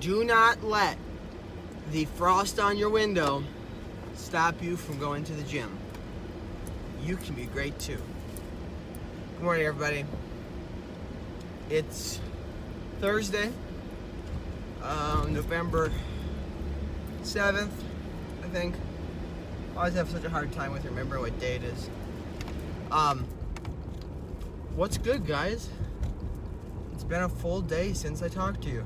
Do not let the frost on your window stop you from going to the gym. You can be great too. Good morning, everybody. It's Thursday, um, November 7th, I think. I always have such a hard time with remembering what day it is. Um, what's good, guys? It's been a full day since I talked to you.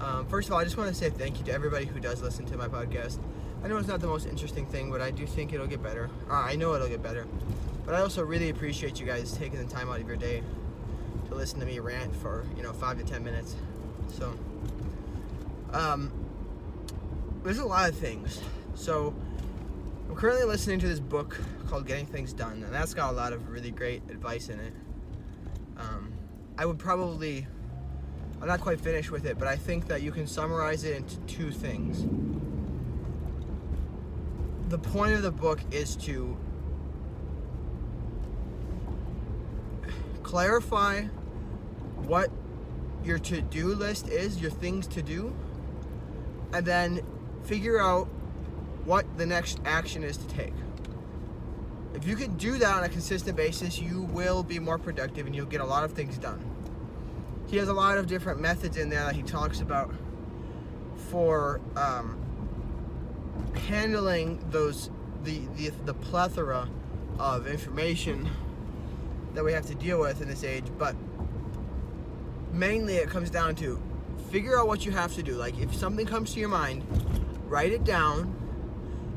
Um, first of all, I just want to say thank you to everybody who does listen to my podcast. I know it's not the most interesting thing, but I do think it'll get better. Uh, I know it'll get better. But I also really appreciate you guys taking the time out of your day to listen to me rant for, you know, five to ten minutes. So, um, there's a lot of things. So, I'm currently listening to this book called Getting Things Done, and that's got a lot of really great advice in it. Um, I would probably I'm not quite finished with it, but I think that you can summarize it into two things. The point of the book is to clarify what your to do list is, your things to do, and then figure out what the next action is to take. If you can do that on a consistent basis, you will be more productive and you'll get a lot of things done he has a lot of different methods in there that he talks about for um, handling those the, the the plethora of information that we have to deal with in this age but mainly it comes down to figure out what you have to do. Like if something comes to your mind write it down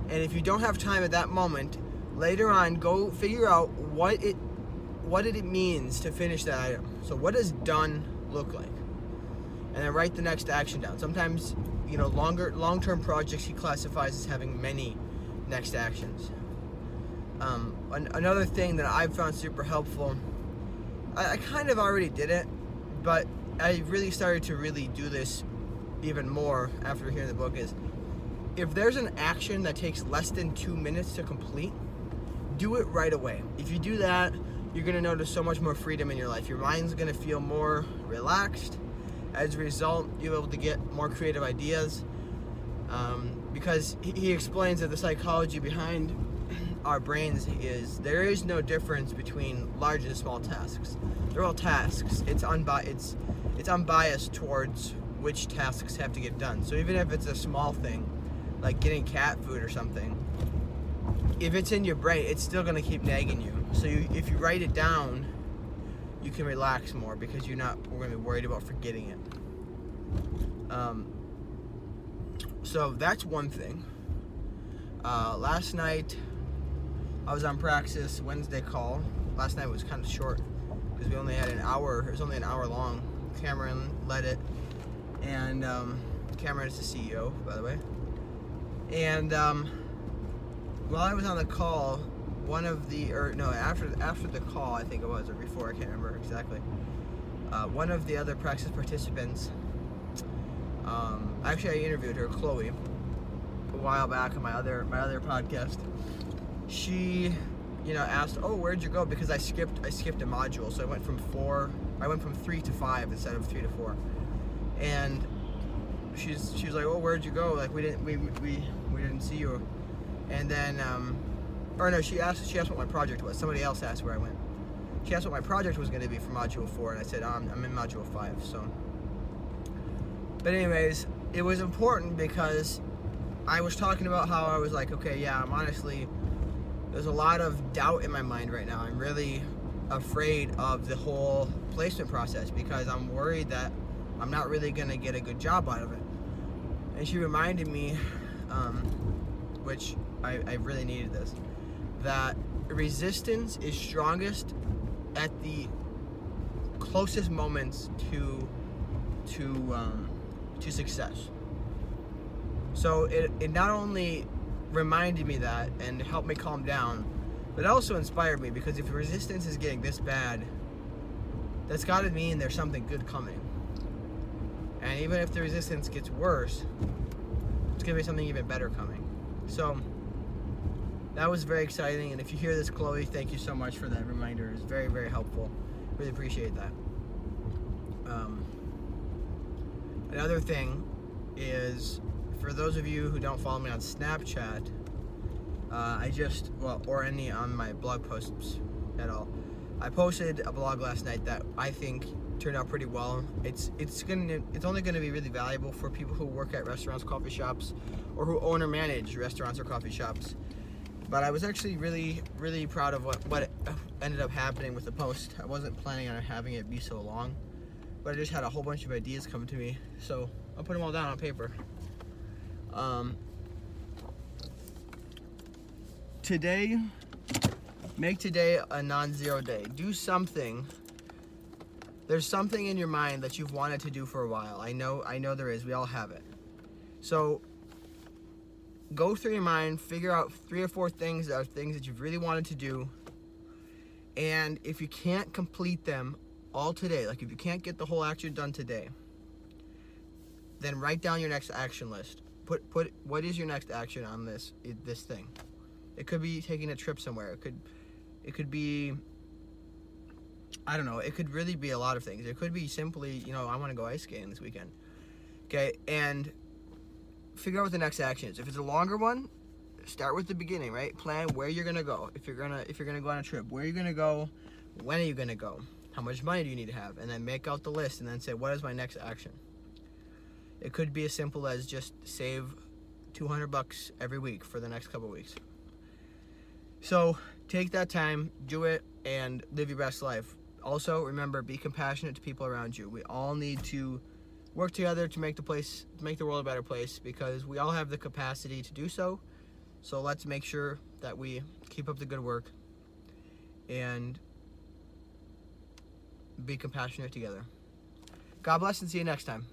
and if you don't have time at that moment later on go figure out what it what did it means to finish that item. So what is done look like? And then write the next action down. Sometimes, you know, longer long-term projects he classifies as having many next actions. Um, an- another thing that I've found super helpful, I-, I kind of already did it, but I really started to really do this even more after hearing the book is if there's an action that takes less than two minutes to complete, do it right away. If you do that, you're to notice so much more freedom in your life. Your mind's to feel more relaxed. As a result, you'll be able to get more creative ideas. Um, because he, he explains that the psychology behind our brains is there is no difference between large and small tasks. They're all tasks. It's unbi- it's it's unbiased towards which tasks have to get done. So even if it's a small thing, like getting cat food or something, if it's in your brain, it's still gonna keep nagging you. So you, if you write it down, you can relax more because you're not we're gonna be worried about forgetting it. Um, so that's one thing. Uh, last night, I was on Praxis Wednesday call. Last night was kind of short because we only had an hour. It was only an hour long. Cameron led it, and um, Cameron is the CEO, by the way. And um, while I was on the call, one of the or no after after the call I think it was or before I can't remember exactly. Uh, one of the other Praxis participants. Um, actually, I interviewed her, Chloe, a while back on my other my other podcast. She, you know, asked, "Oh, where'd you go?" Because I skipped I skipped a module, so I went from four. I went from three to five instead of three to four, and she's she was like, "Oh, where'd you go? Like we didn't we we we didn't see you." And then, um, or no, she asked she asked what my project was. Somebody else asked where I went. She asked what my project was going to be for module four, and I said, I'm, I'm in module five. So, but anyways, it was important because I was talking about how I was like, okay, yeah, I'm honestly, there's a lot of doubt in my mind right now. I'm really afraid of the whole placement process because I'm worried that I'm not really going to get a good job out of it. And she reminded me, um, which I, I really needed this, that resistance is strongest at the closest moments to to um, to success. So it, it not only reminded me that and helped me calm down, but it also inspired me because if resistance is getting this bad, that's got to mean there's something good coming. And even if the resistance gets worse, it's gonna be something even better coming. So that was very exciting. And if you hear this, Chloe, thank you so much for that reminder. It's very, very helpful. Really appreciate that. Um, Another thing is for those of you who don't follow me on Snapchat, uh, I just well or any on my blog posts at all. I posted a blog last night that I think turned out pretty well. It's it's gonna it's only gonna be really valuable for people who work at restaurants, coffee shops, or who own or manage restaurants or coffee shops. But I was actually really really proud of what what ended up happening with the post. I wasn't planning on having it be so long, but I just had a whole bunch of ideas come to me, so I'll put them all down on paper. Um, today, make today a non-zero day. Do something there's something in your mind that you've wanted to do for a while. I know I know there is. We all have it. So go through your mind, figure out three or four things that are things that you've really wanted to do. And if you can't complete them all today, like if you can't get the whole action done today, then write down your next action list. Put put what is your next action on this this thing? It could be taking a trip somewhere. It could it could be I don't know. It could really be a lot of things. It could be simply, you know, I want to go ice skating this weekend. Okay, and figure out what the next action is. If it's a longer one, start with the beginning, right? Plan where you're gonna go. If you're gonna if you're gonna go on a trip, where are you gonna go? When are you gonna go? How much money do you need to have? And then make out the list and then say, what is my next action? It could be as simple as just save 200 bucks every week for the next couple weeks. So take that time, do it, and live your best life also remember be compassionate to people around you we all need to work together to make the place make the world a better place because we all have the capacity to do so. So let's make sure that we keep up the good work and be compassionate together. God bless and see you next time